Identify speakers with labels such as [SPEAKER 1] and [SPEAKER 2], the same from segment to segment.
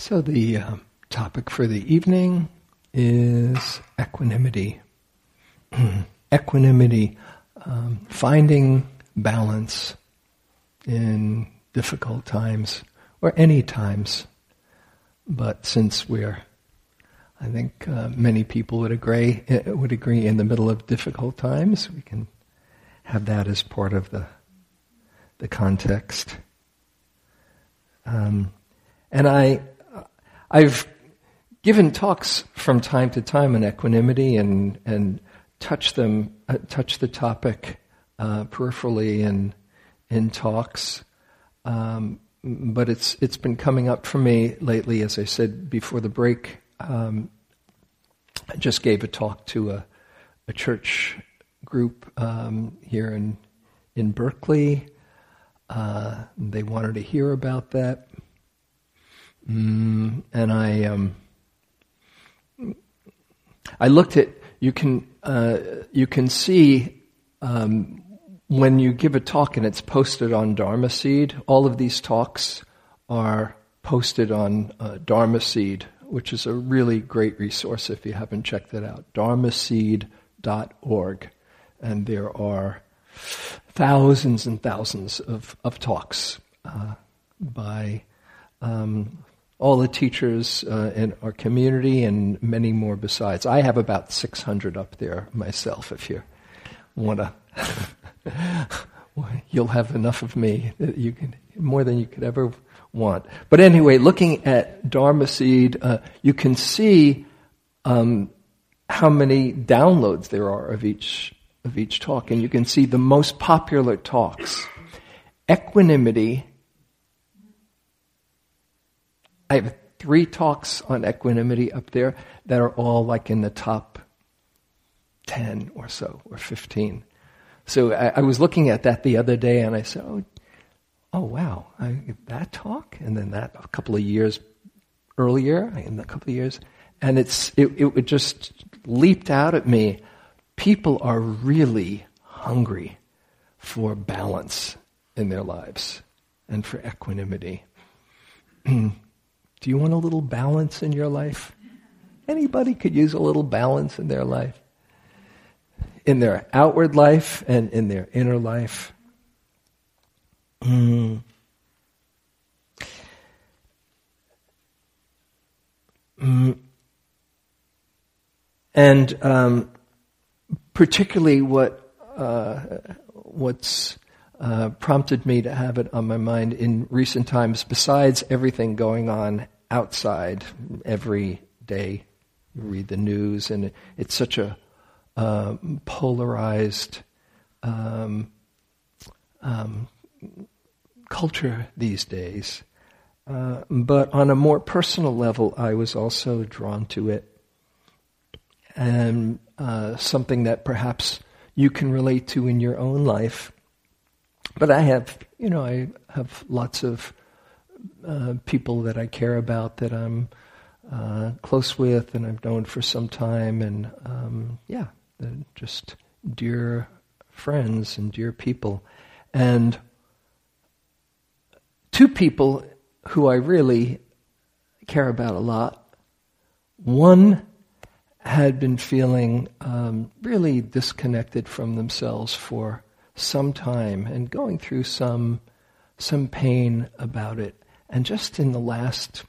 [SPEAKER 1] So, the uh, topic for the evening is equanimity. equanimity, um, finding balance in difficult times or any times. But since we're, I think uh, many people would agree uh, would agree in the middle of difficult times, we can have that as part of the the context. Um, and I I've given talks from time to time on equanimity and and touch them uh, touch the topic uh, peripherally in in talks. Um, but it's it's been coming up for me lately, as I said before the break. Um, I just gave a talk to a, a church group um, here in in Berkeley. Uh, they wanted to hear about that. Mm, and I, um, I looked at you can uh, you can see um, when you give a talk and it's posted on Dharma Seed. All of these talks are posted on uh, Dharma Seed, which is a really great resource if you haven't checked it out. Dharma dharmaseed.org, and there are thousands and thousands of of talks uh, by um, all the teachers uh, in our community and many more besides. I have about 600 up there myself if you want to. You'll have enough of me that you can more than you could ever want. But anyway, looking at Dharma Seed, uh, you can see um, how many downloads there are of each of each talk, and you can see the most popular talks. Equanimity I have three talks on equanimity up there that are all like in the top 10 or so, or 15. So I, I was looking at that the other day and I said, oh, oh wow, I, that talk? And then that a couple of years earlier, in a couple of years, and it's, it, it just leaped out at me. People are really hungry for balance in their lives and for equanimity. Do you want a little balance in your life? Anybody could use a little balance in their life, in their outward life and in their inner life. Mm. Mm. And um, particularly what uh, what's uh, prompted me to have it on my mind in recent times, besides everything going on outside every day. You read the news, and it's such a uh, polarized um, um, culture these days. Uh, but on a more personal level, I was also drawn to it. And uh, something that perhaps you can relate to in your own life but I have, you know, I have lots of uh, people that I care about that I'm uh, close with and I've known for some time, and um, yeah, just dear friends and dear people. And two people who I really care about a lot. One had been feeling um, really disconnected from themselves for some time and going through some some pain about it. And just in the last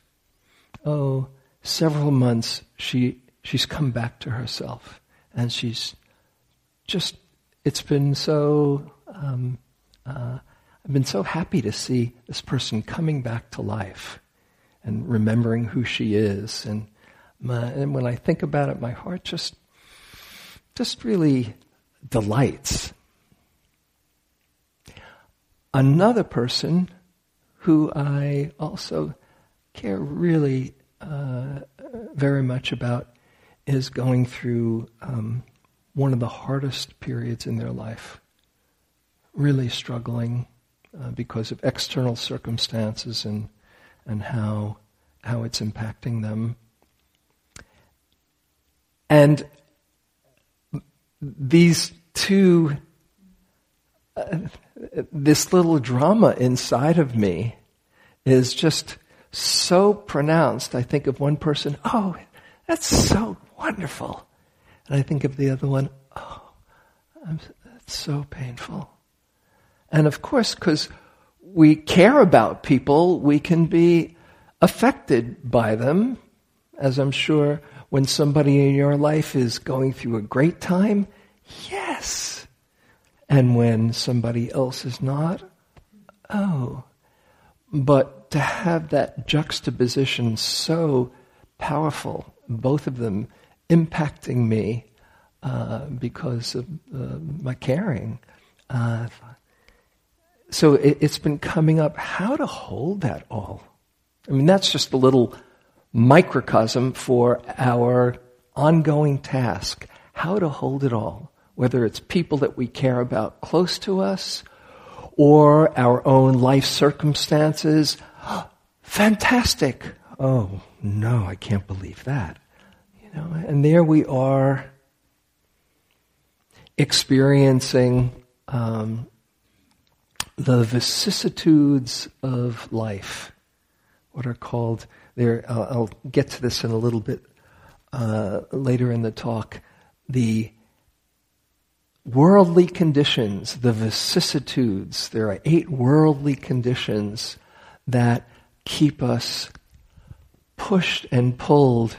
[SPEAKER 1] oh several months, she she's come back to herself, and she's just it's been so. Um, uh, I've been so happy to see this person coming back to life and remembering who she is. And, my, and when I think about it, my heart just just really delights Another person who I also care really uh, very much about is going through um, one of the hardest periods in their life, really struggling uh, because of external circumstances and and how how it's impacting them. And these two, this little drama inside of me is just so pronounced. I think of one person, oh, that's so wonderful. And I think of the other one, oh, I'm, that's so painful. And of course, because we care about people, we can be affected by them, as I'm sure when somebody in your life is going through a great time, yes. And when somebody else is not, oh. But to have that juxtaposition so powerful, both of them impacting me uh, because of uh, my caring. Uh, so it, has been coming up how to hold that all. I mean, that's just a little microcosm for our ongoing task how to hold it all, whether it's people that we care about close to us or our own life circumstances. Fantastic! Oh, no, I can't believe that. You know, and there we are experiencing um, the vicissitudes of life, what are called there. Uh, I'll get to this in a little bit uh, later in the talk. The worldly conditions, the vicissitudes. There are eight worldly conditions that keep us pushed and pulled.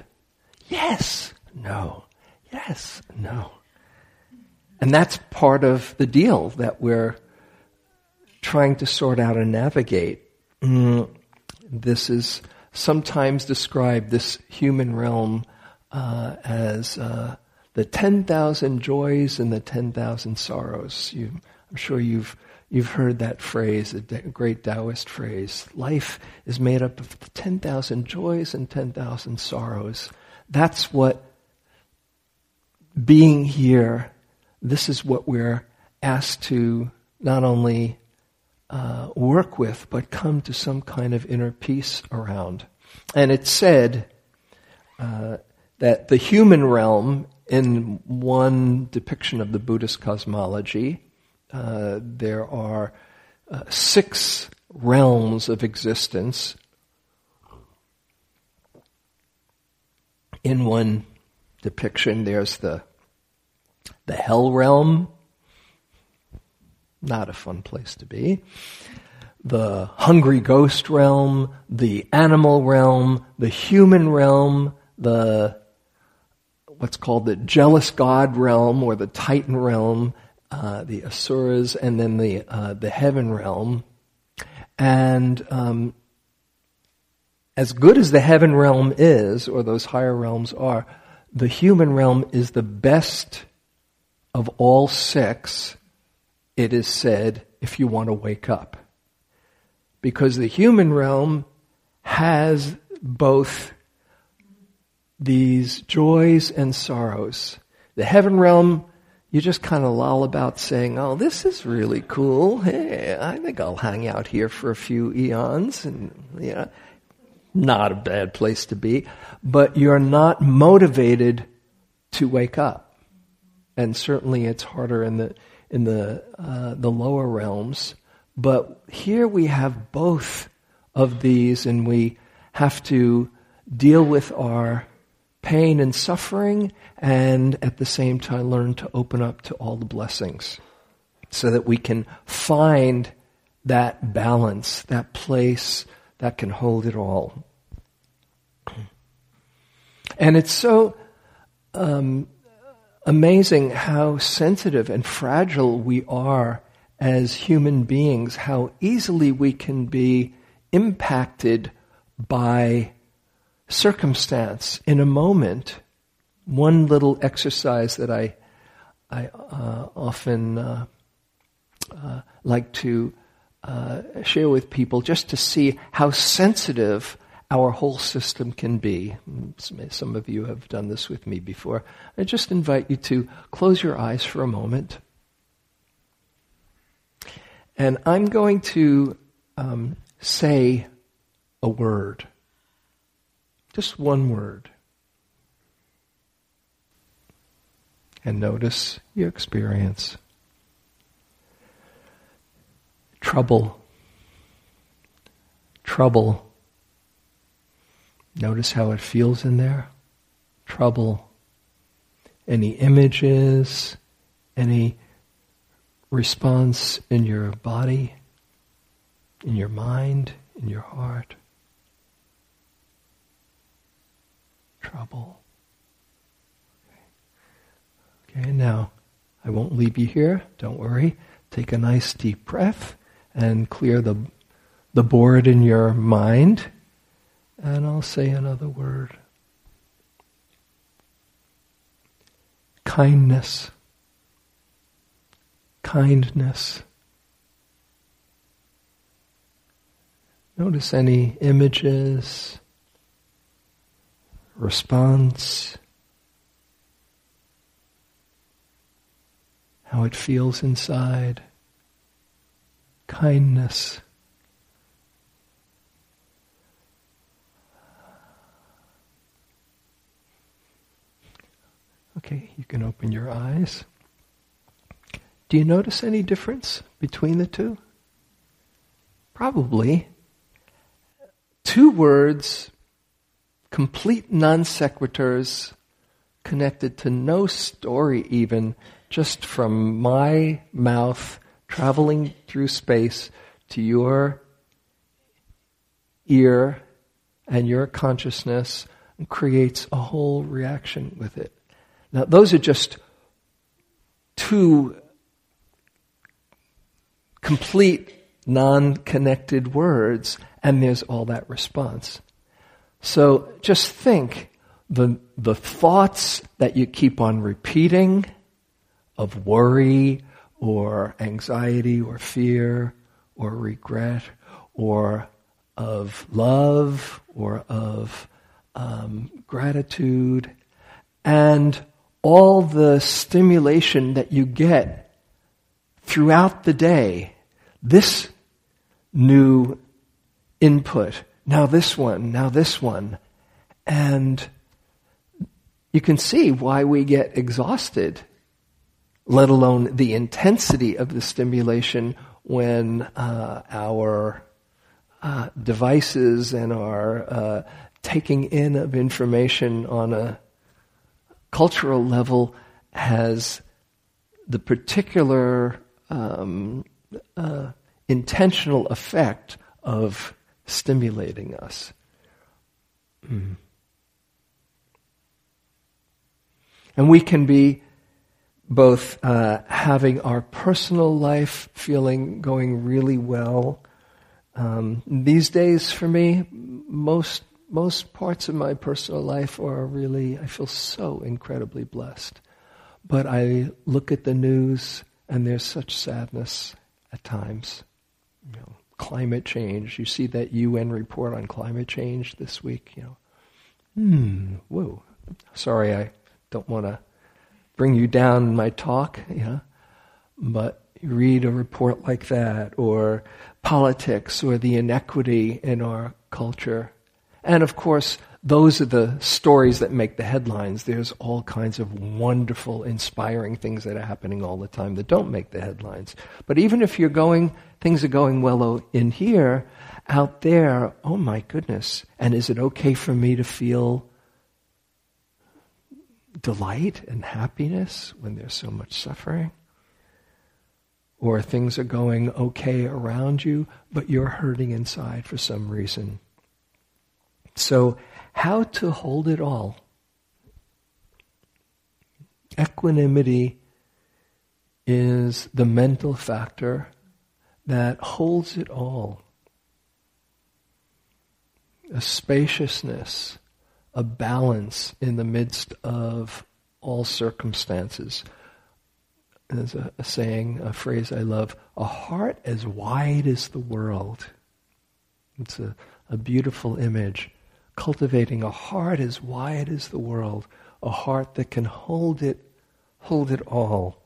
[SPEAKER 1] Yes, no, yes, no. And that's part of the deal that we're trying to sort out and navigate. Mm, this is sometimes described, this human realm, uh, as uh, the 10,000 joys and the 10,000 sorrows. You, I'm sure you've, you've heard that phrase, a great Taoist phrase. Life is made up of 10,000 joys and 10,000 sorrows. That's what being here, this is what we're asked to not only uh, work with, but come to some kind of inner peace around. And it's said uh, that the human realm, in one depiction of the Buddhist cosmology, uh, there are uh, six realms of existence. In one depiction, there's the the hell realm, not a fun place to be. The hungry ghost realm, the animal realm, the human realm, the what's called the jealous god realm or the titan realm, uh, the asuras, and then the uh, the heaven realm. And um, as good as the heaven realm is, or those higher realms are, the human realm is the best of all six it is said, if you want to wake up. Because the human realm has both these joys and sorrows. The heaven realm, you just kind of loll about saying, oh, this is really cool. Hey, I think I'll hang out here for a few eons and, you know, not a bad place to be. But you're not motivated to wake up. And certainly it's harder in the, in the, uh, the lower realms. But here we have both of these, and we have to deal with our pain and suffering, and at the same time learn to open up to all the blessings so that we can find that balance, that place that can hold it all. And it's so um, amazing how sensitive and fragile we are as human beings, how easily we can be impacted by circumstance in a moment. One little exercise that I, I uh, often uh, uh, like to uh, share with people just to see how sensitive our whole system can be. Some of you have done this with me before. I just invite you to close your eyes for a moment. And I'm going to um, say a word. Just one word. And notice your experience. Trouble. Trouble Notice how it feels in there. Trouble. Any images, any response in your body, in your mind, in your heart. Trouble. Okay. now I won't leave you here. Don't worry. Take a nice deep breath and clear the, the board in your mind and I'll say another word kindness. Kindness. Notice any images, response, how it feels inside. Kindness. Okay, you can open your eyes. Do you notice any difference between the two? Probably. Two words, complete non sequiturs, connected to no story even, just from my mouth traveling through space to your ear and your consciousness and creates a whole reaction with it. Now, those are just two complete non connected words, and there's all that response. So just think the, the thoughts that you keep on repeating of worry or anxiety or fear or regret or of love or of um, gratitude and all the stimulation that you get throughout the day, this new input, now this one, now this one, and you can see why we get exhausted, let alone the intensity of the stimulation when uh, our uh, devices and our uh, taking in of information on a cultural level has the particular um, uh, intentional effect of stimulating us. Mm. And we can be both uh, having our personal life feeling going really well. Um, these days, for me, most most parts of my personal life are really, I feel so incredibly blessed. But I look at the news and there's such sadness at times. You know, climate change. You see that UN report on climate change this week, you know. Hmm, whoa. Sorry, I don't want to bring you down in my talk, know. But you read a report like that, or politics, or the inequity in our culture and of course, those are the stories that make the headlines. There's all kinds of wonderful, inspiring things that are happening all the time that don't make the headlines. But even if you're going, things are going well in here, out there, oh my goodness. And is it okay for me to feel delight and happiness when there's so much suffering? Or things are going okay around you, but you're hurting inside for some reason. So, how to hold it all? Equanimity is the mental factor that holds it all. A spaciousness, a balance in the midst of all circumstances. there's a, a saying, a phrase I love, a heart as wide as the world. It's a, a beautiful image. Cultivating a heart as wide as the world, a heart that can hold it, hold it all.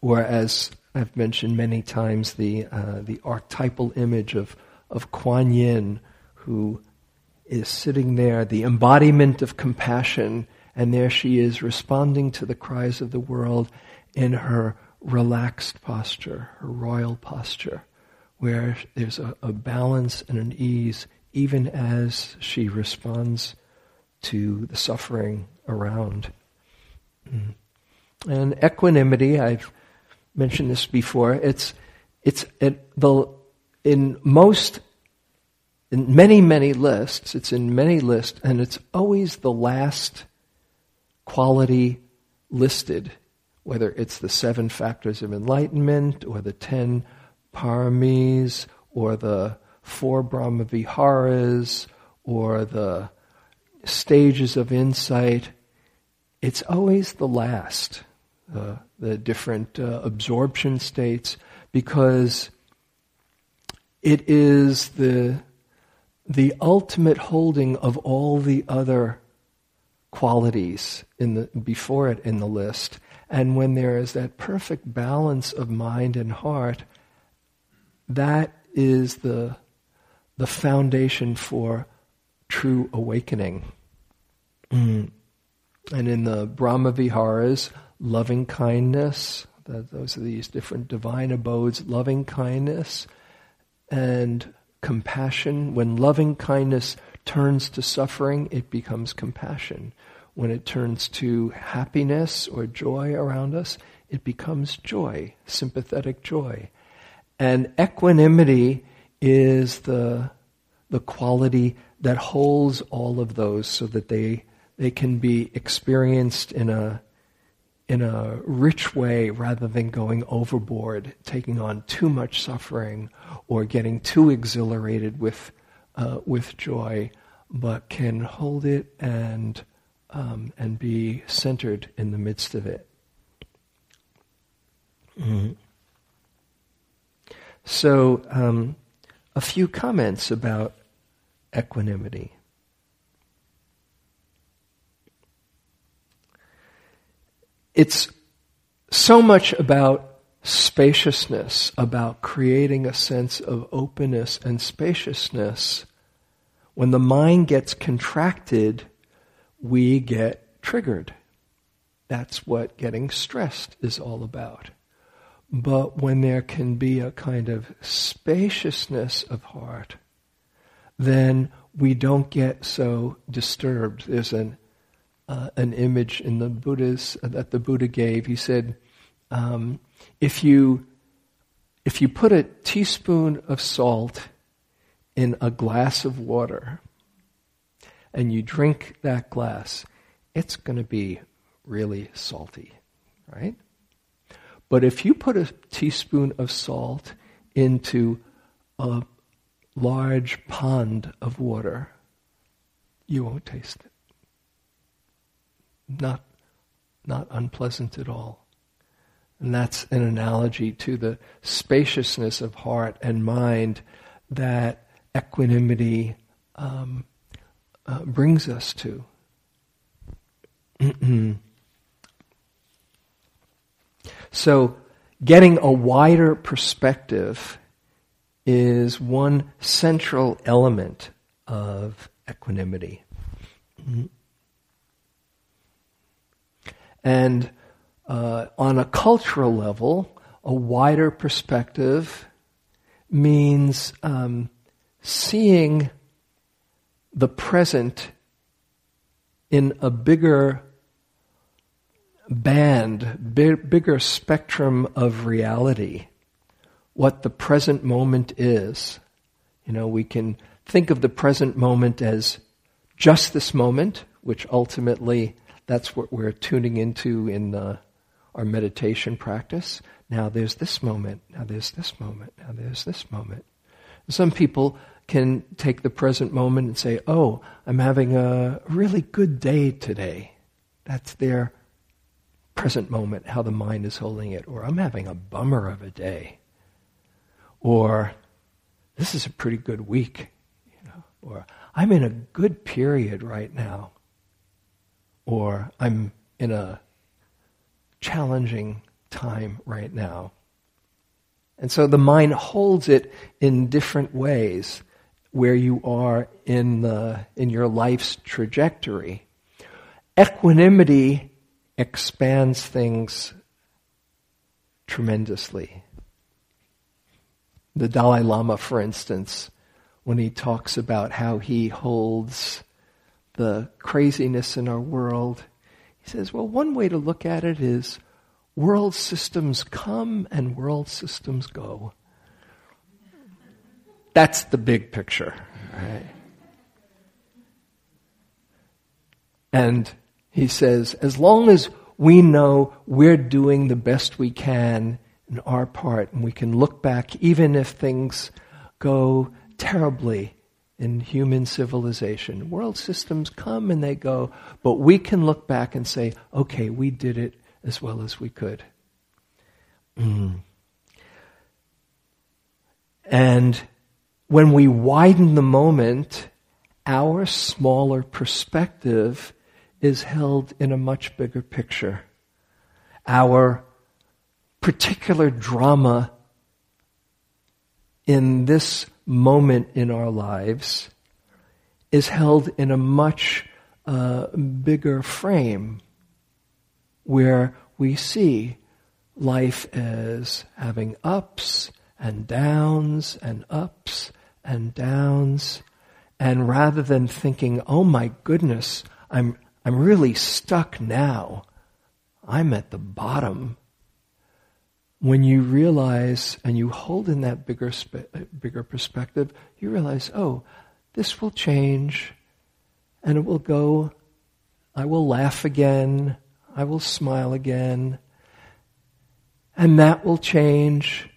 [SPEAKER 1] Or as I've mentioned many times, the, uh, the archetypal image of, of Kuan Yin, who is sitting there, the embodiment of compassion, and there she is responding to the cries of the world in her relaxed posture, her royal posture, where there's a, a balance and an ease even as she responds to the suffering around. Mm. And equanimity, I've mentioned this before, it's, it's the, in most, in many, many lists, it's in many lists, and it's always the last quality listed whether it's the seven factors of enlightenment or the ten paramis or the four brahmaviharas or the stages of insight, it's always the last, uh, the different uh, absorption states, because it is the, the ultimate holding of all the other qualities in the, before it in the list. And when there is that perfect balance of mind and heart, that is the, the foundation for true awakening. Mm. And in the Brahma Viharas, loving kindness, those are these different divine abodes, loving kindness and compassion. When loving kindness turns to suffering, it becomes compassion. When it turns to happiness or joy around us, it becomes joy, sympathetic joy. And equanimity is the, the quality that holds all of those so that they, they can be experienced in a, in a rich way rather than going overboard, taking on too much suffering or getting too exhilarated with, uh, with joy, but can hold it and um, and be centered in the midst of it. Mm-hmm. So, um, a few comments about equanimity. It's so much about spaciousness, about creating a sense of openness and spaciousness. When the mind gets contracted, we get triggered. That's what getting stressed is all about. But when there can be a kind of spaciousness of heart, then we don't get so disturbed. There's an uh, an image in the Buddha's that the Buddha gave. He said, um, if you if you put a teaspoon of salt in a glass of water, and you drink that glass, it's going to be really salty, right? But if you put a teaspoon of salt into a large pond of water, you won't taste it. Not, not unpleasant at all. And that's an analogy to the spaciousness of heart and mind that equanimity um, uh, brings us to. so, getting a wider perspective is one central element of equanimity. And uh, on a cultural level, a wider perspective means um, seeing the present in a bigger band, big, bigger spectrum of reality, what the present moment is. You know, we can think of the present moment as just this moment, which ultimately that's what we're tuning into in the, our meditation practice. Now there's this moment, now there's this moment, now there's this moment. Some people can take the present moment and say, oh, I'm having a really good day today. That's their present moment, how the mind is holding it, or I'm having a bummer of a day, or this is a pretty good week, you know, or I'm in a good period right now, or I'm in a challenging time right now. And so the mind holds it in different ways where you are in the in your life's trajectory. Equanimity expands things tremendously. The Dalai Lama, for instance, when he talks about how he holds the craziness in our world, he says, well, one way to look at it is world systems come and world systems go. That's the big picture, right? And he says, as long as we know we're doing the best we can in our part, and we can look back, even if things go terribly in human civilization. World systems come and they go, but we can look back and say, okay, we did it as well as we could. Mm. And when we widen the moment, our smaller perspective is held in a much bigger picture. Our particular drama in this moment in our lives is held in a much uh, bigger frame where we see life as having ups and downs and ups and downs. And rather than thinking, oh my goodness, I'm, I'm really stuck now. I'm at the bottom when you realize and you hold in that bigger, bigger perspective, you realize, oh, this will change and it will go. I will laugh again. I will smile again. And that will change.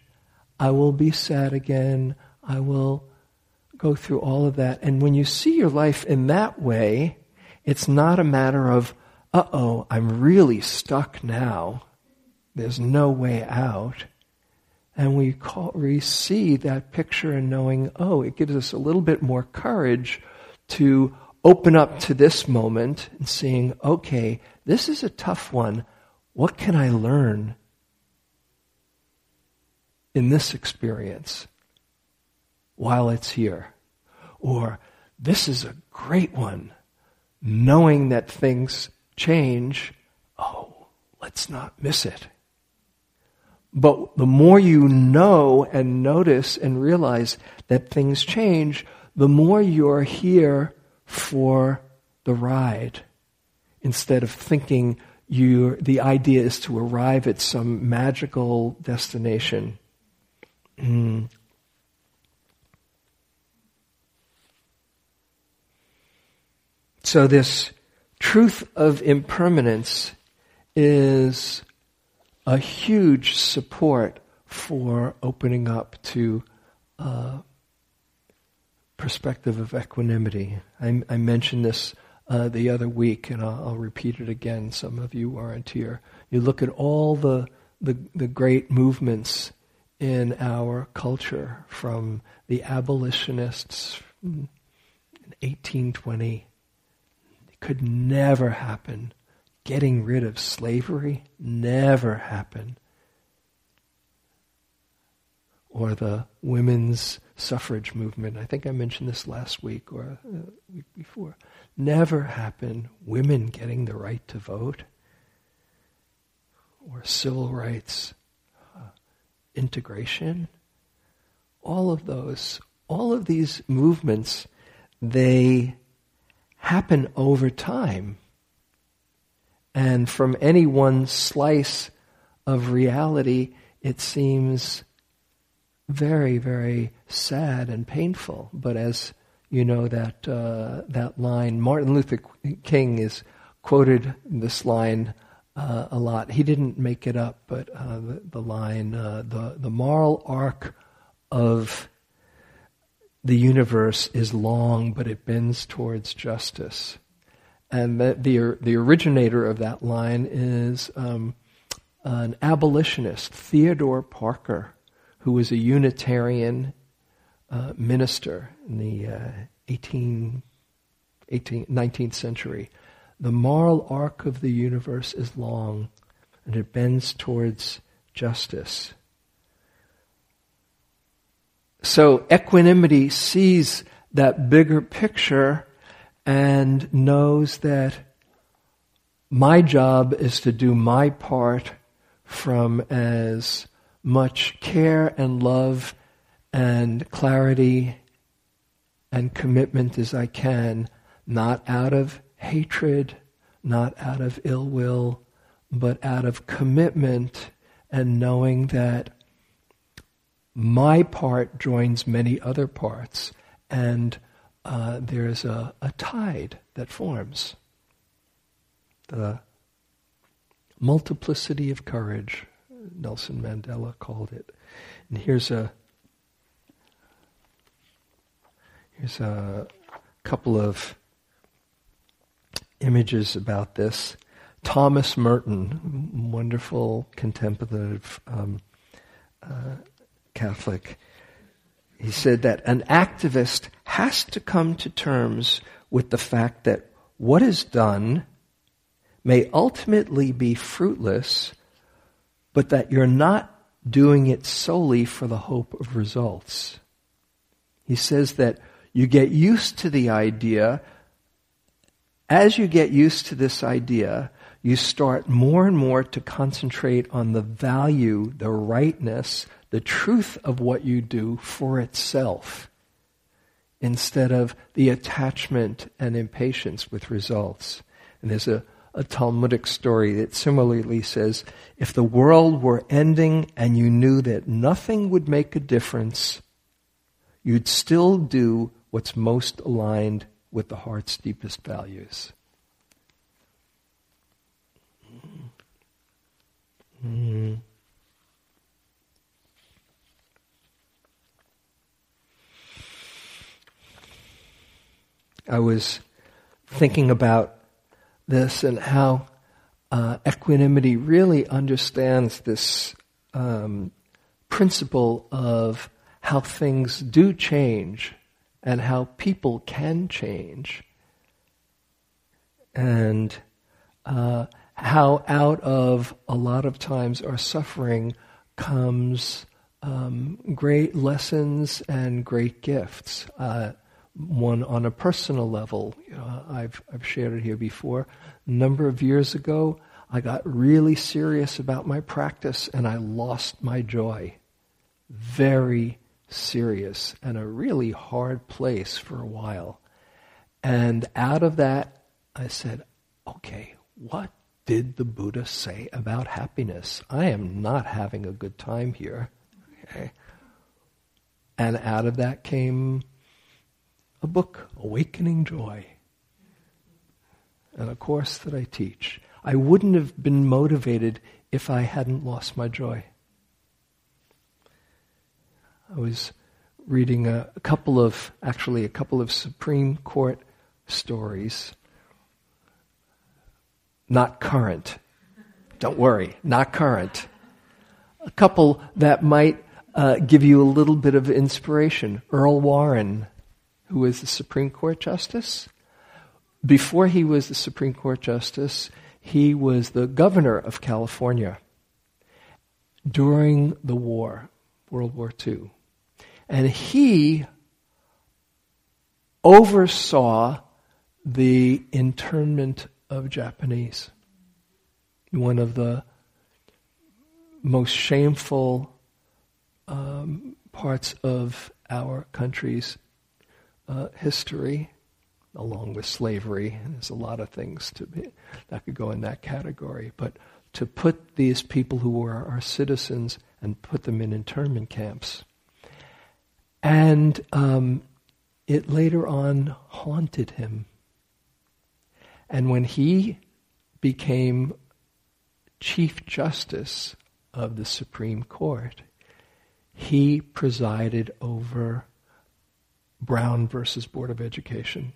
[SPEAKER 1] I will be sad again. I will go through all of that. And when you see your life in that way, it's not a matter of, uh oh, I'm really stuck now. There's no way out. And we, call, we see that picture and knowing, oh, it gives us a little bit more courage to open up to this moment and seeing, okay, this is a tough one. What can I learn in this experience while it's here? Or this is a great one. Knowing that things change, oh, let's not miss it. But the more you know and notice and realize that things change, the more you're here for the ride. Instead of thinking you the idea is to arrive at some magical destination. Mm. So this truth of impermanence is a huge support for opening up to uh, perspective of equanimity. I, I mentioned this uh, the other week, and I'll, I'll, repeat it again. Some of you aren't here. You look at all the, the, the great movements in our culture, from the abolitionists in 1820. Could never happen getting rid of slavery never happened. Or the women's suffrage movement. I think I mentioned this last week or uh, week before. Never happened. Women getting the right to vote or civil rights uh, integration. All of those, all of these movements, they happen over time. And from any one slice of reality, it seems very, very sad and painful. But as you know, that uh, that line, Martin Luther King is quoted this line uh, a lot. He didn't make it up, but uh, the, the, line, uh, the the moral arc of the universe is long, but it bends towards justice. and the, the, the originator of that line is um, an abolitionist, Theodore Parker, who was a Unitarian uh, minister in the uh, 18, 18, 19th century. The moral arc of the universe is long, and it bends towards justice. So equanimity sees that bigger picture and knows that my job is to do my part from as much care and love and clarity and commitment as I can, not out of hatred, not out of ill will, but out of commitment and knowing that my part joins many other parts, and uh, there's a, a tide that forms. The multiplicity of courage, Nelson Mandela called it. And here's a here's a couple of images about this. Thomas Merton, wonderful contemplative um, uh, Catholic. He said that an activist has to come to terms with the fact that what is done may ultimately be fruitless, but that you're not doing it solely for the hope of results. He says that you get used to the idea. As you get used to this idea, you start more and more to concentrate on the value, the rightness, the truth of what you do for itself instead of the attachment and impatience with results. And there's a, a Talmudic story that similarly says if the world were ending and you knew that nothing would make a difference, you'd still do what's most aligned with the heart's deepest values. Mm-hmm. I was thinking about this and how uh, equanimity really understands this um, principle of how things do change and how people can change. And uh, how out of a lot of times our suffering comes um, great lessons and great gifts. Uh, one on a personal level. You know, I've, I've shared it here before. A number of years ago, I got really serious about my practice and I lost my joy. Very serious and a really hard place for a while. And out of that, I said, okay, what did the Buddha say about happiness? I am not having a good time here. Okay. And out of that came a book, Awakening Joy, and a course that I teach. I wouldn't have been motivated if I hadn't lost my joy. I was reading a, a couple of, actually, a couple of Supreme Court stories. Not current. Don't worry, not current. A couple that might uh, give you a little bit of inspiration. Earl Warren who was the Supreme Court Justice. Before he was the Supreme Court Justice, he was the governor of California during the war, World War II. And he oversaw the internment of Japanese. One of the most shameful um, parts of our country's uh, history, along with slavery. There's a lot of things to be, that could go in that category. But to put these people who were our citizens and put them in internment camps. And um, it later on haunted him. And when he became Chief Justice of the Supreme Court, he presided over Brown versus Board of Education,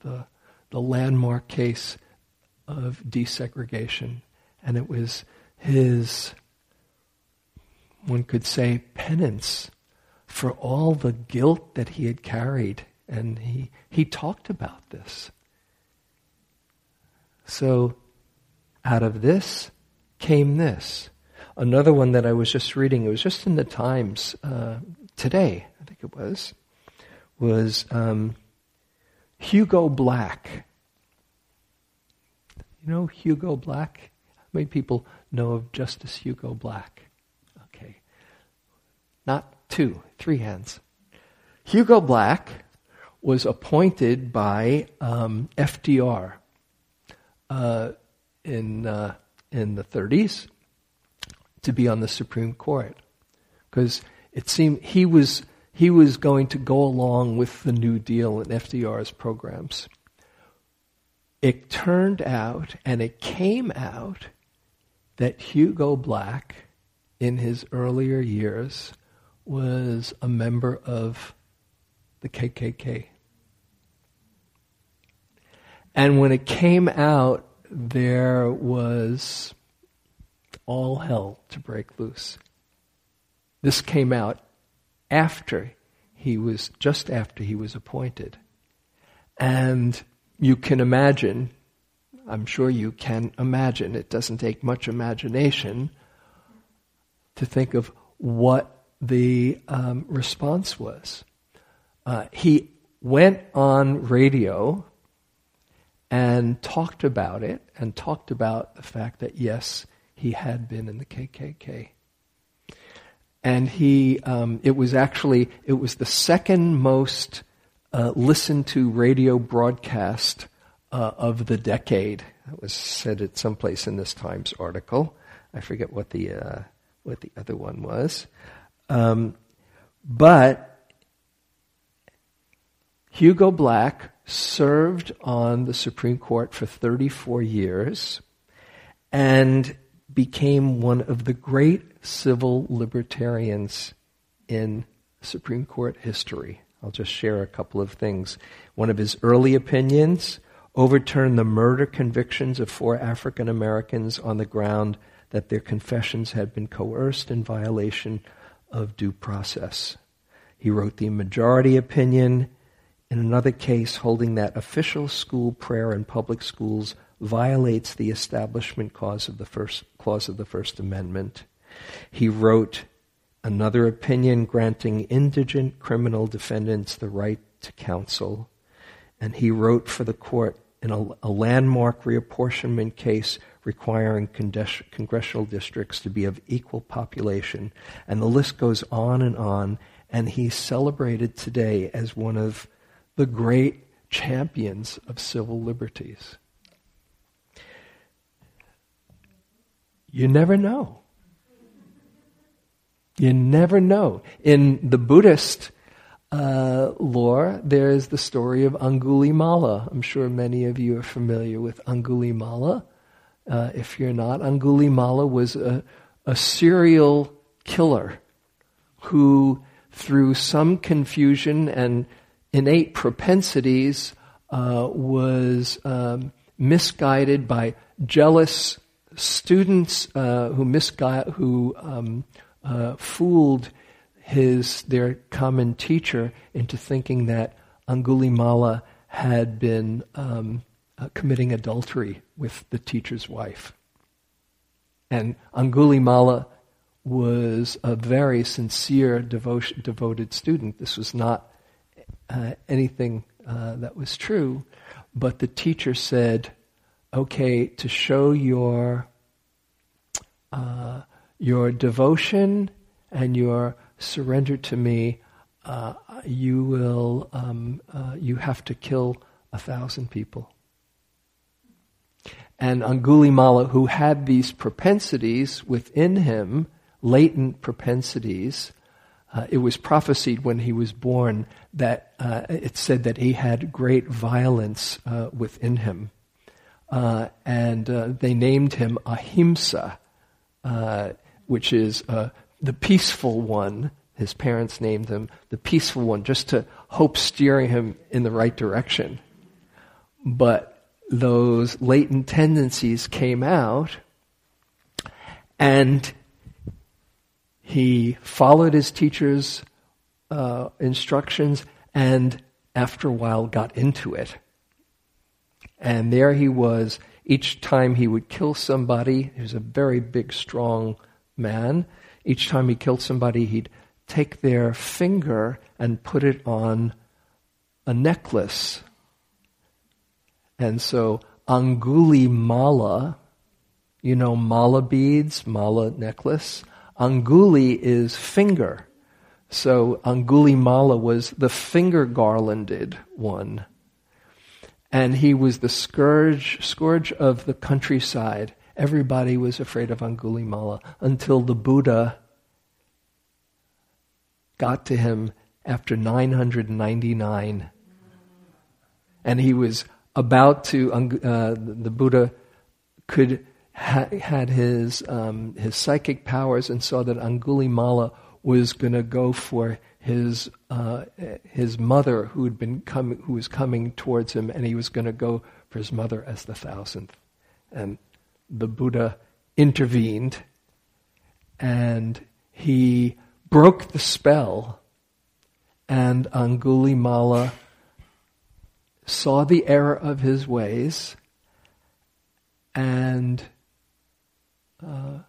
[SPEAKER 1] the, the landmark case of desegregation. And it was his, one could say, penance for all the guilt that he had carried. And he, he talked about this. So, out of this came this. Another one that I was just reading, it was just in the Times uh, today, I think it was, was um, Hugo Black. You know Hugo Black? How many people know of Justice Hugo Black? Okay. Not two, three hands. Hugo Black was appointed by um, FDR uh, in, uh, in the 30s to be on the Supreme Court because it seemed he was he was going to go along with the New Deal and FDR's programs. It turned out, and it came out, that Hugo Black, in his earlier years, was a member of the KKK. And when it came out, there was all hell to break loose. This came out after he was, just after he was appointed. And you can imagine, I'm sure you can imagine, it doesn't take much imagination to think of what the um, response was. Uh, he went on radio and talked about it and talked about the fact that yes, he had been in the KKK. And he, um, it was actually, it was the second most uh, listened to radio broadcast uh, of the decade. That was said at some place in this Times article. I forget what the uh, what the other one was, um, but Hugo Black served on the Supreme Court for 34 years, and became one of the great civil libertarians in Supreme Court history. I'll just share a couple of things. One of his early opinions overturned the murder convictions of four African Americans on the ground that their confessions had been coerced in violation of due process. He wrote the majority opinion in another case holding that official school prayer in public schools violates the establishment clause of the first clause of the First Amendment. He wrote another opinion granting indigent criminal defendants the right to counsel, and he wrote for the court in a, a landmark reapportionment case requiring congressional districts to be of equal population, and the list goes on and on. And he's celebrated today as one of the great champions of civil liberties. You never know. You never know. In the Buddhist uh, lore, there's the story of Angulimala. I'm sure many of you are familiar with Angulimala. Uh, if you're not, Angulimala was a, a serial killer who, through some confusion and innate propensities, uh, was um, misguided by jealous students uh, who misguided, who um, uh, fooled his their common teacher into thinking that Angulimala had been um, uh, committing adultery with the teacher's wife. And Angulimala was a very sincere, devotion, devoted student. This was not uh, anything uh, that was true, but the teacher said, okay, to show your uh, your devotion and your surrender to me, uh, you will um, uh, you have to kill a thousand people. And Angulimala, who had these propensities within him, latent propensities, uh, it was prophesied when he was born that uh, it said that he had great violence uh, within him. Uh, and uh, they named him Ahimsa, uh, which is the peaceful one. His parents named him the peaceful one, just to hope steering him in the right direction. but those latent tendencies came out, and he followed his teacher's uh, instructions and after a while got into it. And there he was. Each time he would kill somebody, he was a very big, strong man. Each time he killed somebody, he'd take their finger and put it on a necklace. And so Anguli Mala, you know, mala beads, mala necklace. Anguli is finger. So Angulimala was the finger garlanded one. And he was the scourge, scourge of the countryside. Everybody was afraid of Angulimala until the Buddha got to him after 999. And he was about to, uh, the Buddha could, ha- had his, um, his psychic powers and saw that Angulimala was going to go for his uh, his mother who had been coming, who was coming towards him, and he was going to go for his mother as the thousandth. And the Buddha intervened, and he broke the spell, and Angulimala saw the error of his ways, and. Uh,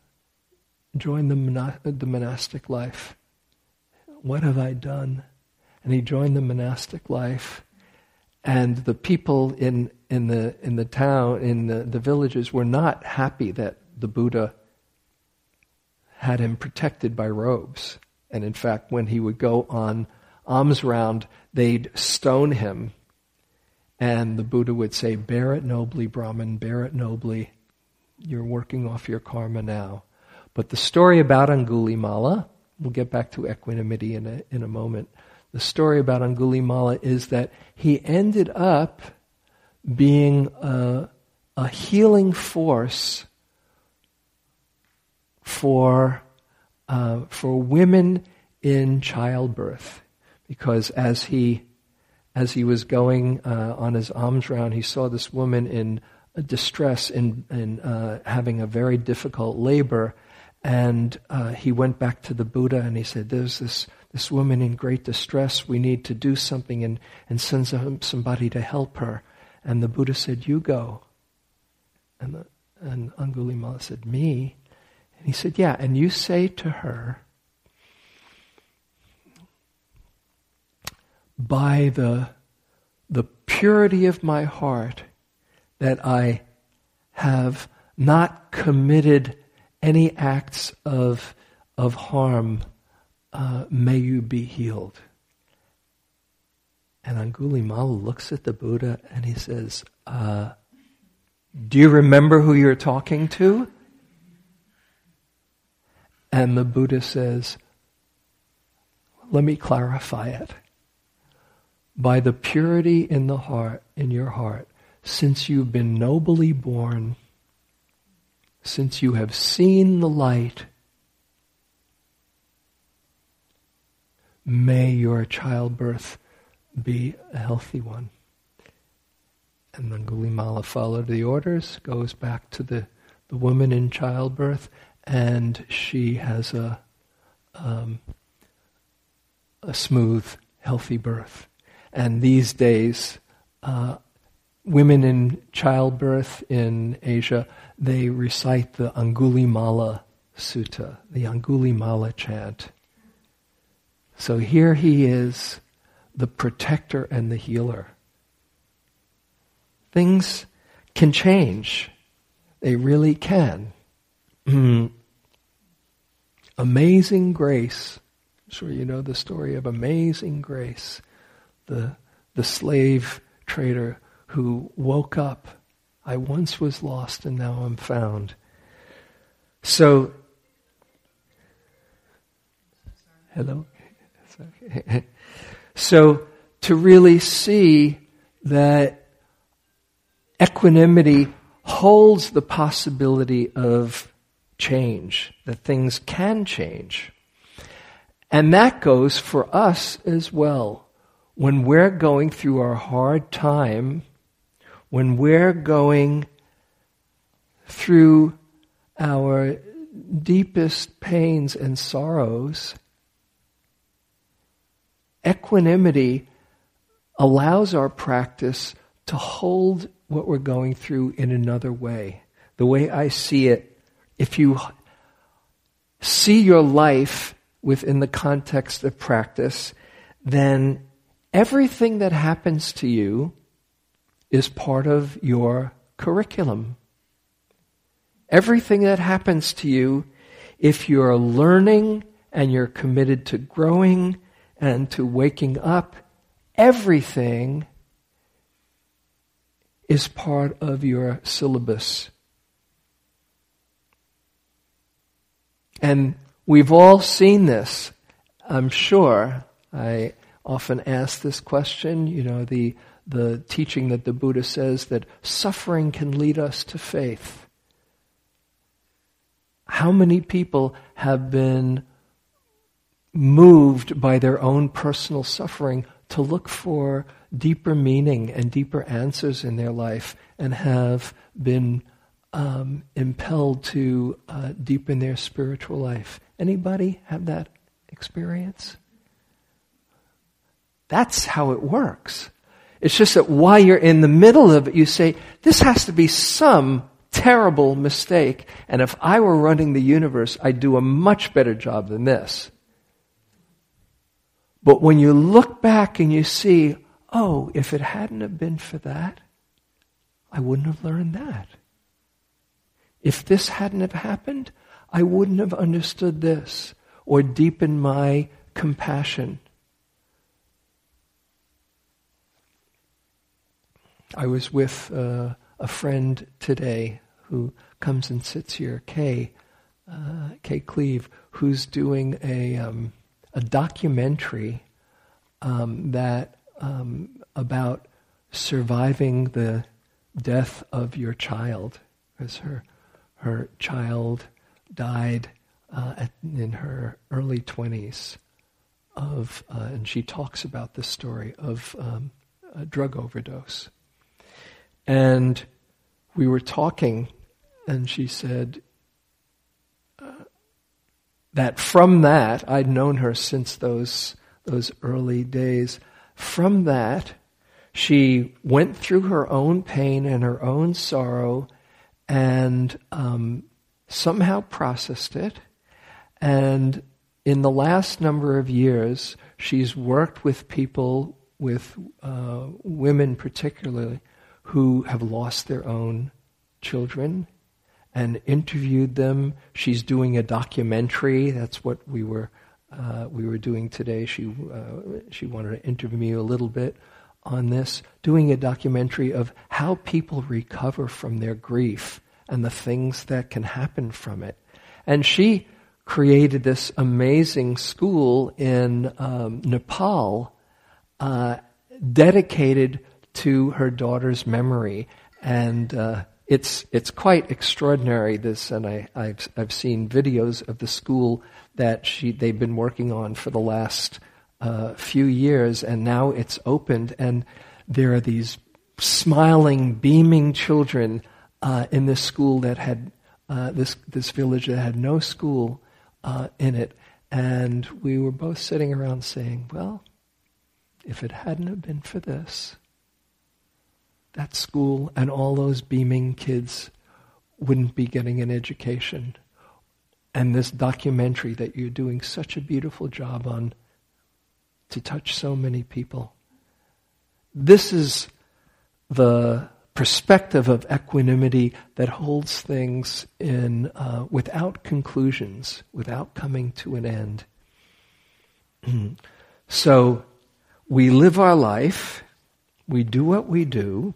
[SPEAKER 1] join the, monas- the monastic life. What have I done? And he joined the monastic life. And the people in, in, the, in the town, in the, the villages, were not happy that the Buddha had him protected by robes. And in fact, when he would go on alms round, they'd stone him. And the Buddha would say, Bear it nobly, Brahman, bear it nobly. You're working off your karma now. But the story about Angulimala, we'll get back to equanimity in a, in a moment. The story about Angulimala is that he ended up being a, a healing force for, uh, for women in childbirth. Because as he, as he was going uh, on his alms round, he saw this woman in distress, in, in uh, having a very difficult labor, and uh, he went back to the Buddha and he said, There's this, this woman in great distress. We need to do something and, and send some, somebody to help her. And the Buddha said, You go. And, the, and Angulimala said, Me? And he said, Yeah. And you say to her, By the, the purity of my heart, that I have not committed any acts of, of harm, uh, may you be healed. And Angulimala looks at the Buddha and he says, uh, Do you remember who you're talking to? And the Buddha says, Let me clarify it. By the purity in the heart, in your heart, since you've been nobly born, since you have seen the light, may your childbirth be a healthy one. And then Gulimala followed the orders, goes back to the, the woman in childbirth, and she has a, um, a smooth, healthy birth. And these days, uh, women in childbirth in Asia they recite the Angulimala Sutta, the Angulimala chant. So here he is, the protector and the healer. Things can change. They really can. Mm-hmm. amazing grace. I'm sure you know the story of amazing grace. The, the slave trader who woke up I once was lost and now I'm found. So, hello? so, to really see that equanimity holds the possibility of change, that things can change. And that goes for us as well. When we're going through our hard time, when we're going through our deepest pains and sorrows, equanimity allows our practice to hold what we're going through in another way. The way I see it, if you see your life within the context of practice, then everything that happens to you is part of your curriculum. Everything that happens to you, if you're learning and you're committed to growing and to waking up, everything is part of your syllabus. And we've all seen this, I'm sure. I often ask this question, you know, the, the teaching that the Buddha says that suffering can lead us to faith. How many people have been moved by their own personal suffering to look for deeper meaning and deeper answers in their life and have been um, impelled to uh, deepen their spiritual life. Anybody have that experience? That's how it works. It's just that while you're in the middle of it, you say, this has to be some terrible mistake. And if I were running the universe, I'd do a much better job than this. But when you look back and you see, oh, if it hadn't have been for that, I wouldn't have learned that. If this hadn't have happened, I wouldn't have understood this or deepened my compassion. I was with uh, a friend today who comes and sits here, Kay, uh, Kay Cleve, who's doing a um, a documentary um, that um, about surviving the death of your child, as her her child died uh, at, in her early twenties of, uh, and she talks about the story of um, a drug overdose. And we were talking, and she said, that from that, I'd known her since those, those early days. From that, she went through her own pain and her own sorrow and um, somehow processed it. And in the last number of years, she's worked with people, with uh, women particularly, who have lost their own children and interviewed them. She's doing a documentary. That's what we were uh, we were doing today. She uh, she wanted to interview me a little bit on this, doing a documentary of how people recover from their grief and the things that can happen from it. And she created this amazing school in um, Nepal uh, dedicated to her daughter's memory. And uh, it's it's quite extraordinary. This, and I, I've I've seen videos of the school that she they've been working on for the last uh, few years, and now it's opened, and there are these smiling, beaming children uh, in this school that had uh, this this village that had no school uh, in it, and we were both sitting around saying, "Well, if it hadn't have been for this." That school and all those beaming kids wouldn't be getting an education. And this documentary that you're doing such a beautiful job on to touch so many people. This is the perspective of equanimity that holds things in uh, without conclusions, without coming to an end. so we live our life, we do what we do,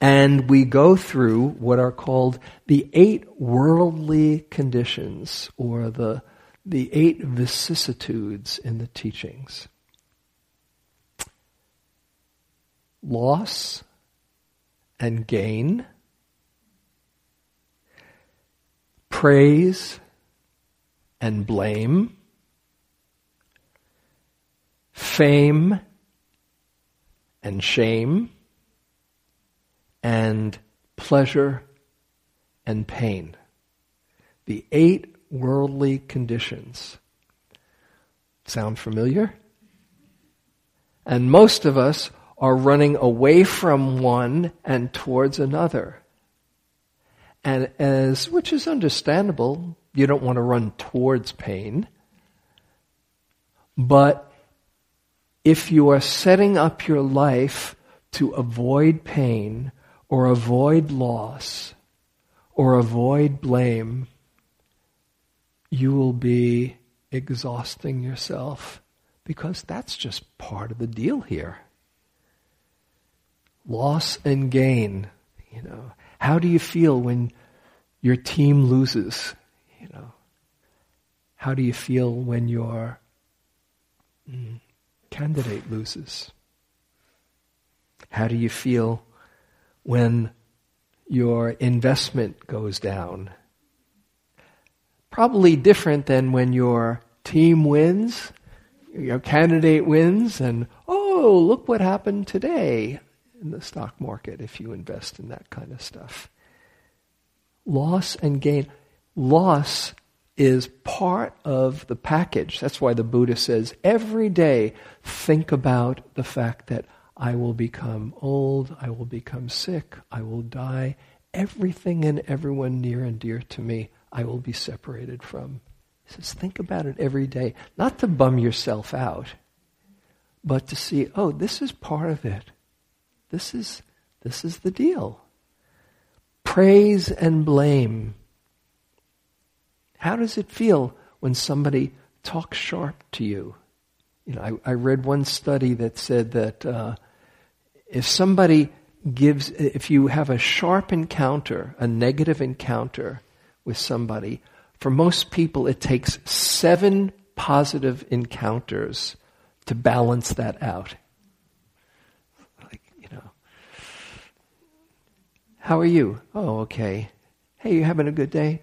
[SPEAKER 1] and we go through what are called the eight worldly conditions or the, the eight vicissitudes in the teachings. Loss and gain, praise and blame, fame and shame, and pleasure and pain. The eight worldly conditions. Sound familiar? And most of us are running away from one and towards another. And as, which is understandable, you don't want to run towards pain. But if you are setting up your life to avoid pain or avoid loss or avoid blame, you will be exhausting yourself because that's just part of the deal here. Loss and gain, you know. How do you feel when your team loses? You know. How do you feel when your mm, candidate loses? How do you feel when your investment goes down? Probably different than when your team wins, your candidate wins, and oh, look what happened today in the stock market if you invest in that kind of stuff. Loss and gain. Loss is part of the package. That's why the Buddha says every day think about the fact that I will become old, I will become sick, I will die. Everything and everyone near and dear to me, I will be separated from. He says, think about it every day. Not to bum yourself out, but to see, oh, this is part of it. This is, this is the deal. Praise and blame. How does it feel when somebody talks sharp to you? You know, I, I read one study that said that uh, if somebody gives, if you have a sharp encounter, a negative encounter with somebody, for most people it takes seven positive encounters to balance that out. Like, you know, how are you? Oh, okay. Hey, you having a good day?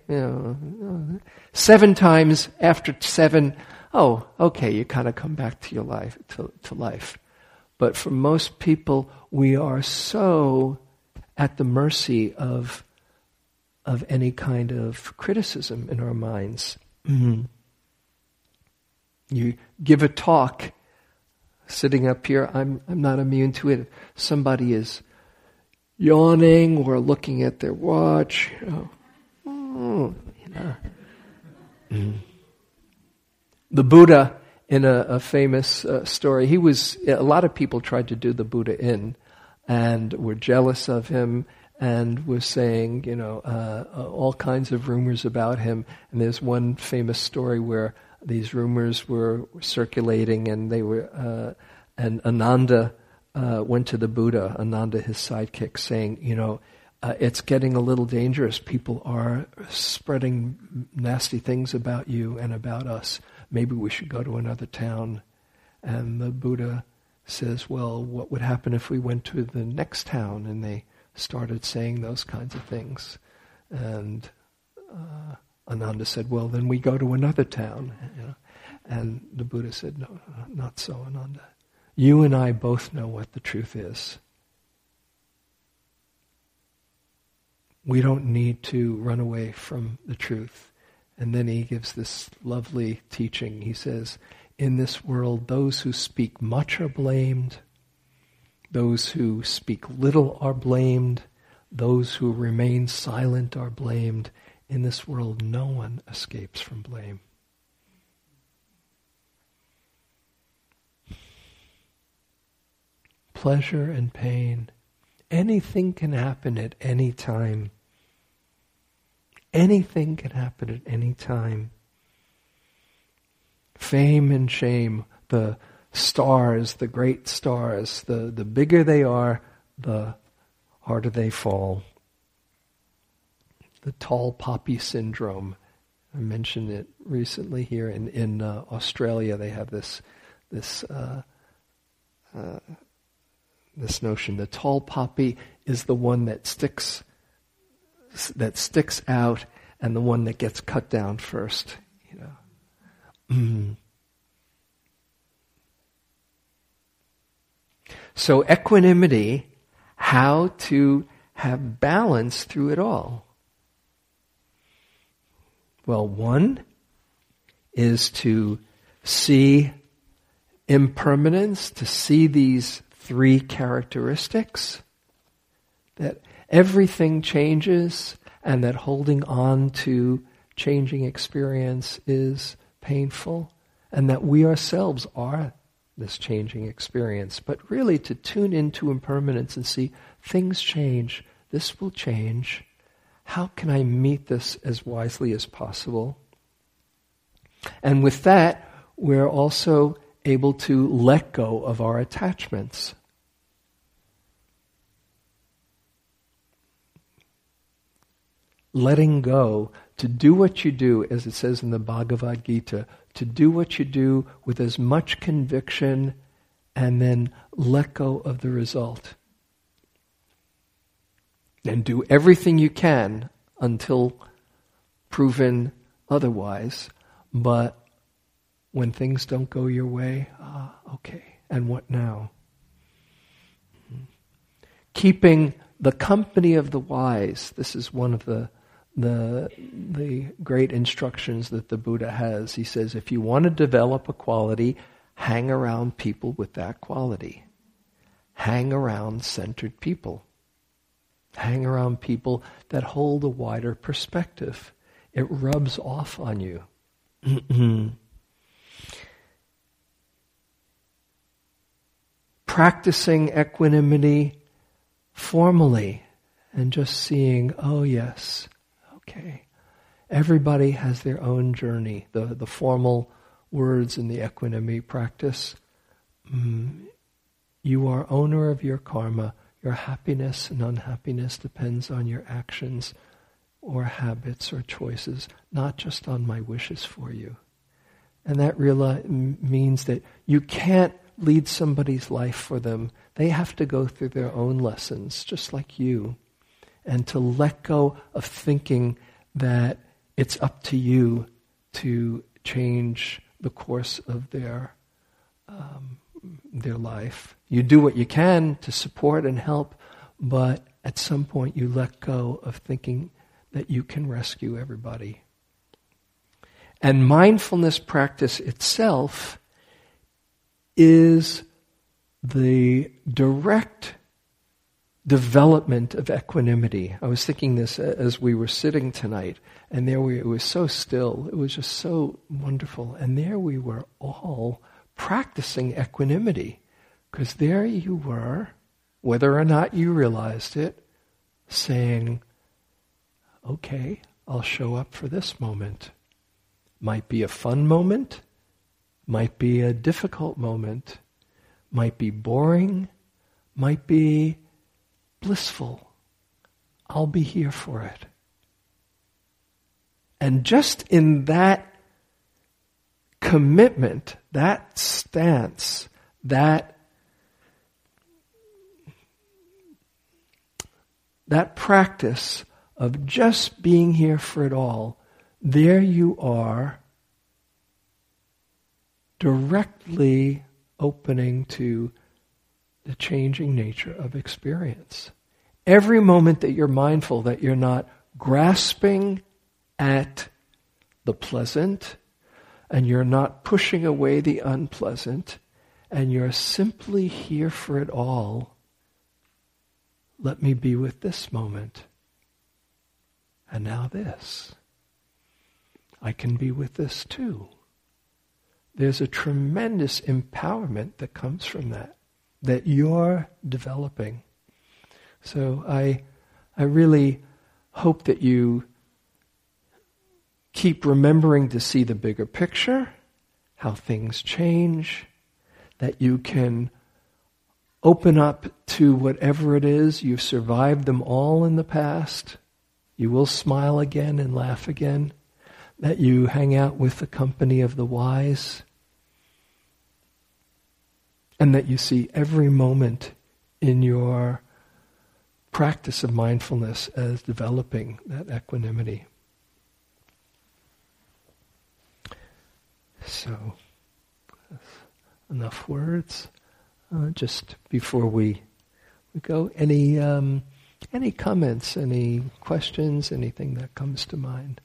[SPEAKER 1] seven times after seven, oh, okay, you kind of come back to your life, to, to life. But for most people, we are so at the mercy of, of any kind of criticism in our minds. Mm-hmm. You give a talk, sitting up here, I'm, I'm not immune to it. Somebody is yawning or looking at their watch. Oh, oh, you know. Mm. The Buddha, in a, a famous uh, story, he was, a lot of people tried to do the Buddha in and were jealous of him and was saying, you know, uh, uh, all kinds of rumors about him. And there's one famous story where these rumors were circulating and they were, uh, and Ananda uh, went to the Buddha, Ananda, his sidekick, saying, you know, uh, it's getting a little dangerous. People are spreading nasty things about you and about us. Maybe we should go to another town. And the Buddha says, well, what would happen if we went to the next town? And they started saying those kinds of things. And uh, Ananda said, well, then we go to another town. You know? And the Buddha said, no, not so, Ananda. You and I both know what the truth is. We don't need to run away from the truth. And then he gives this lovely teaching. He says, In this world, those who speak much are blamed, those who speak little are blamed, those who remain silent are blamed. In this world, no one escapes from blame. pleasure and pain. Anything can happen at any time. Anything can happen at any time. Fame and shame, the stars, the great stars, the, the bigger they are, the harder they fall. The tall poppy syndrome. I mentioned it recently here in, in uh, Australia. They have this, this uh, uh, this notion. The tall poppy is the one that sticks that sticks out and the one that gets cut down first. You know. Mm. So equanimity, how to have balance through it all? Well, one is to see impermanence, to see these three characteristics that everything changes and that holding on to changing experience is painful and that we ourselves are this changing experience. But really to tune into impermanence and see things change, this will change. How can I meet this as wisely as possible? And with that, we're also able to let go of our attachments. Letting go to do what you do, as it says in the Bhagavad Gita, to do what you do with as much conviction and then let go of the result. And do everything you can until proven otherwise. But when things don't go your way, ah, okay, and what now? Keeping the company of the wise. This is one of the the the great instructions that the Buddha has. He says, if you want to develop a quality, hang around people with that quality. Hang around centered people. Hang around people that hold a wider perspective. It rubs off on you. Practicing equanimity formally and just seeing, oh yes, okay. Everybody has their own journey. The, the formal words in the equanimity practice. Mm, you are owner of your karma. Your happiness and unhappiness depends on your actions or habits or choices, not just on my wishes for you. And that reali- means that you can't lead somebody's life for them. They have to go through their own lessons, just like you and to let go of thinking that it's up to you to change the course of their um, their life. You do what you can to support and help, but at some point you let go of thinking that you can rescue everybody. And mindfulness practice itself is the direct development of equanimity. I was thinking this as we were sitting tonight, and there we, it was so still. It was just so wonderful. And there we were all practicing equanimity, because there you were, whether or not you realized it, saying, okay, I'll show up for this moment. Might be a fun moment, might be a difficult moment, might be boring, might be blissful. I'll be here for it. And just in that commitment, that stance, that that practice of just being here for it all, there you are directly opening to the changing nature of experience. Every moment that you're mindful that you're not grasping at the pleasant and you're not pushing away the unpleasant and you're simply here for it all, let me be with this moment. And now this. I can be with this too. There's a tremendous empowerment that comes from that that you're developing. So I, I really hope that you keep remembering to see the bigger picture, how things change, that you can open up to whatever it is. You've survived them all in the past. You will smile again and laugh again. That you hang out with the company of the wise and that you see every moment in your practice of mindfulness as developing that equanimity. So, enough words. Uh, just before we we go, any um, any comments, any questions, anything that comes to mind?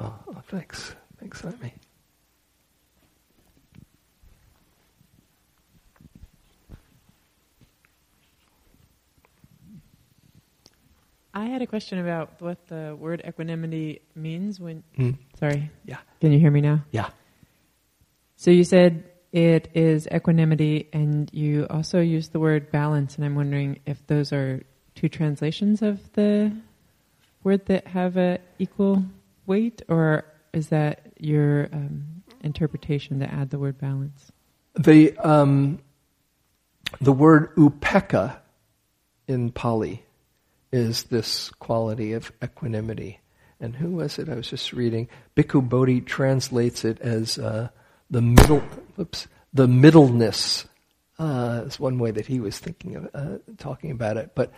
[SPEAKER 1] Oh, thanks. Thanks, Amy.
[SPEAKER 2] I had a question about what the word equanimity means when.
[SPEAKER 1] Mm.
[SPEAKER 2] Sorry.
[SPEAKER 1] Yeah.
[SPEAKER 2] Can you hear me now?
[SPEAKER 1] Yeah.
[SPEAKER 2] So you said it is equanimity, and you also used the word balance, and I'm wondering if those are two translations of the word that have a equal weight, or is that your um, interpretation to add the word balance?
[SPEAKER 1] The um, the word upekkha in Pali is this quality of equanimity. And who was it I was just reading? Bhikkhu Bodhi translates it as uh, the middle, oops, the middleness. Uh, is one way that he was thinking of uh, talking about it. But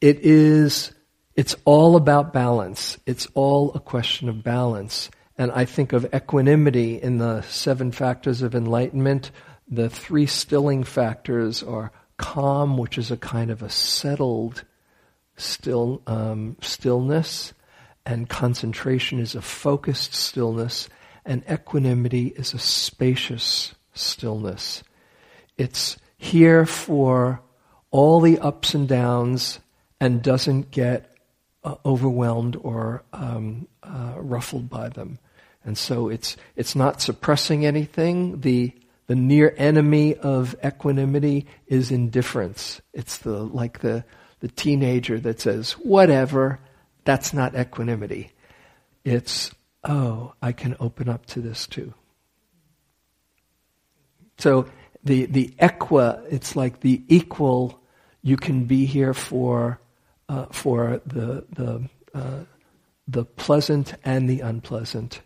[SPEAKER 1] it is, it's all about balance. It's all a question of balance. And I think of equanimity in the seven factors of enlightenment. The three stilling factors are calm, which is a kind of a settled still um, stillness, and concentration is a focused stillness, and equanimity is a spacious stillness. It's here for all the ups and downs and doesn't get uh, overwhelmed or um, uh, ruffled by them. And so it's it's not suppressing anything. The the near enemy of equanimity is indifference. It's the like the the teenager that says, whatever, that's not equanimity. It's, oh, I can open up to this too. So the, the equa, it's like the equal, you can be here for, uh, for the, the, uh, the pleasant and the unpleasant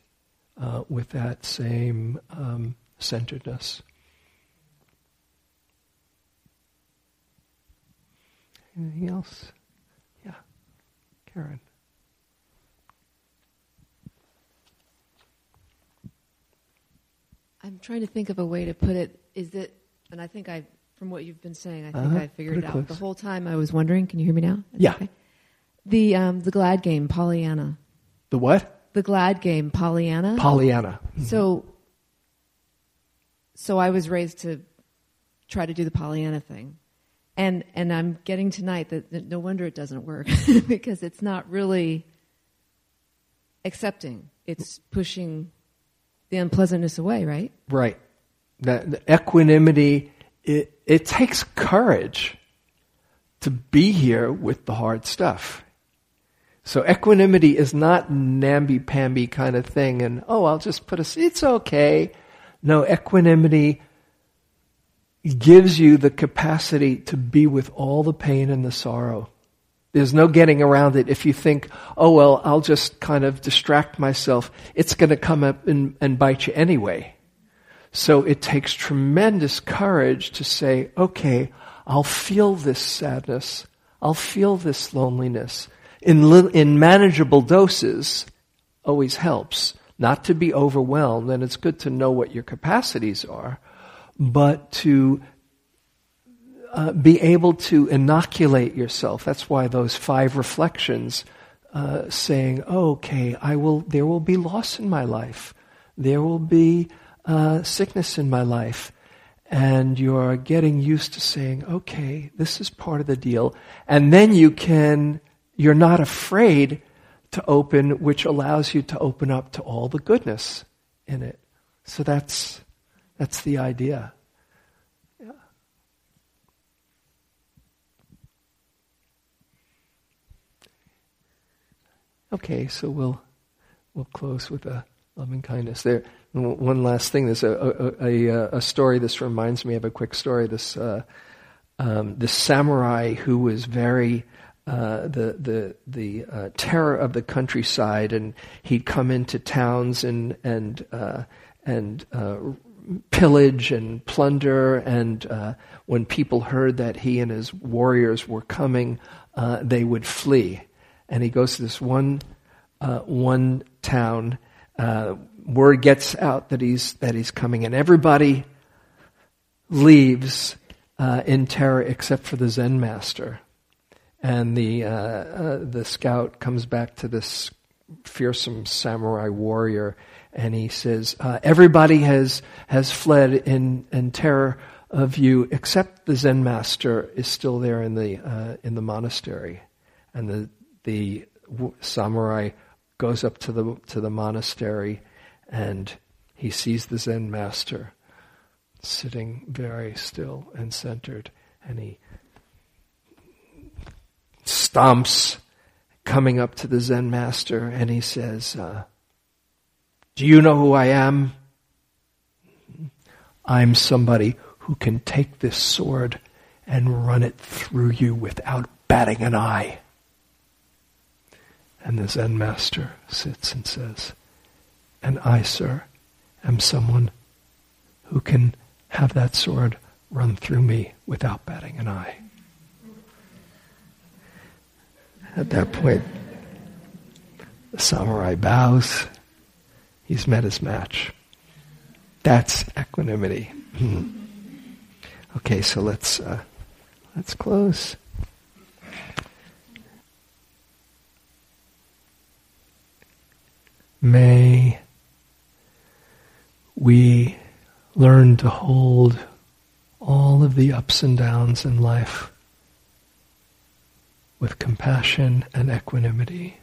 [SPEAKER 1] uh, with that same um, centeredness. Anything else? Yeah. Karen.
[SPEAKER 3] I'm trying to think of a way to put it. Is it, and I think I, from what you've been saying, I think
[SPEAKER 1] Uh-huh.
[SPEAKER 3] I figured it out.
[SPEAKER 1] close.
[SPEAKER 3] The whole time I was wondering, can you hear me now?
[SPEAKER 1] Yeah.
[SPEAKER 3] okay? The, um, the Glad game, Pollyanna.
[SPEAKER 1] The what?
[SPEAKER 3] The Glad game, Pollyanna.
[SPEAKER 1] Pollyanna.
[SPEAKER 3] So, so I was raised to try to do the Pollyanna thing, and and I'm getting tonight that, that no wonder it doesn't work because it's not really accepting. It's pushing the unpleasantness away, right?
[SPEAKER 1] Right. That the equanimity, it, it takes courage to be here with the hard stuff. So equanimity is not namby-pamby kind of thing and, oh, I'll just put a, it's okay. No, equanimity gives you the capacity to be with all the pain and the sorrow. There's no getting around it if you think, oh, well, I'll just kind of distract myself. It's going to come up and, and bite you anyway. So it takes tremendous courage to say, okay, I'll feel this sadness. I'll feel this loneliness. In, li- in manageable doses, always helps. Not to be overwhelmed, and it's good to know what your capacities are, but to uh, be able to inoculate yourself. That's why those five reflections, uh, saying, oh, "Okay, I will. There will be loss in my life. There will be uh, sickness in my life." And you're getting used to saying, "Okay, this is part of the deal," and then you can. You're not afraid to open, which allows you to open up to all the goodness in it. So that's that's the idea. Yeah. Okay, so we'll we'll close with a loving kindness. There, one last thing. There's a a, a, a story. This reminds me of a quick story. This uh, um, this samurai who was very uh, the the the uh, terror of the countryside, and he'd come into towns and and uh, and uh, pillage and plunder. And uh, when people heard that he and his warriors were coming, uh, they would flee. And he goes to this one uh, one town. Uh, word gets out that he's that he's coming, and everybody leaves uh, in terror except for the Zen master. And the, uh, the scout comes back to this fearsome samurai warrior and he says, uh, Everybody has, has fled in, in terror of you except the Zen master is still there in the, uh, in the monastery. And the, the samurai goes up to the, to the monastery and he sees the Zen master sitting very still and centered, and he stomps coming up to the Zen master and he says, uh, Do you know who I am? I'm somebody who can take this sword and run it through you without batting an eye. And the Zen master sits and says, And I, sir, am someone who can have that sword run through me without batting an eye. At that point, the samurai bows. He's met his match. That's equanimity. Hmm. Okay, so let's uh, let's close. May we learn to hold all of the ups and downs in life with compassion and equanimity.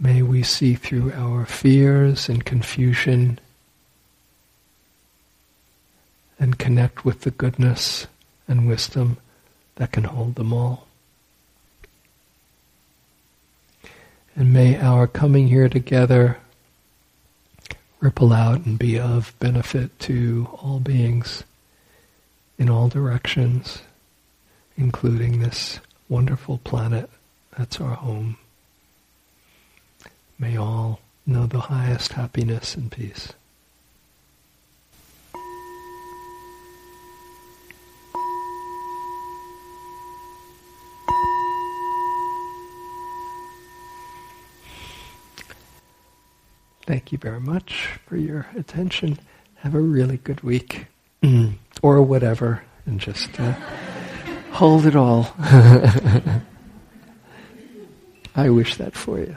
[SPEAKER 1] May we see through our fears and confusion and connect with the goodness and wisdom that can hold them all. And may our coming here together ripple out and be of benefit to all beings in all directions, including this wonderful planet that's our home. May all know the highest happiness and peace. Thank you very much for your attention. Have a really good week. Mm. Or whatever, and just uh, hold it all. I wish that for you.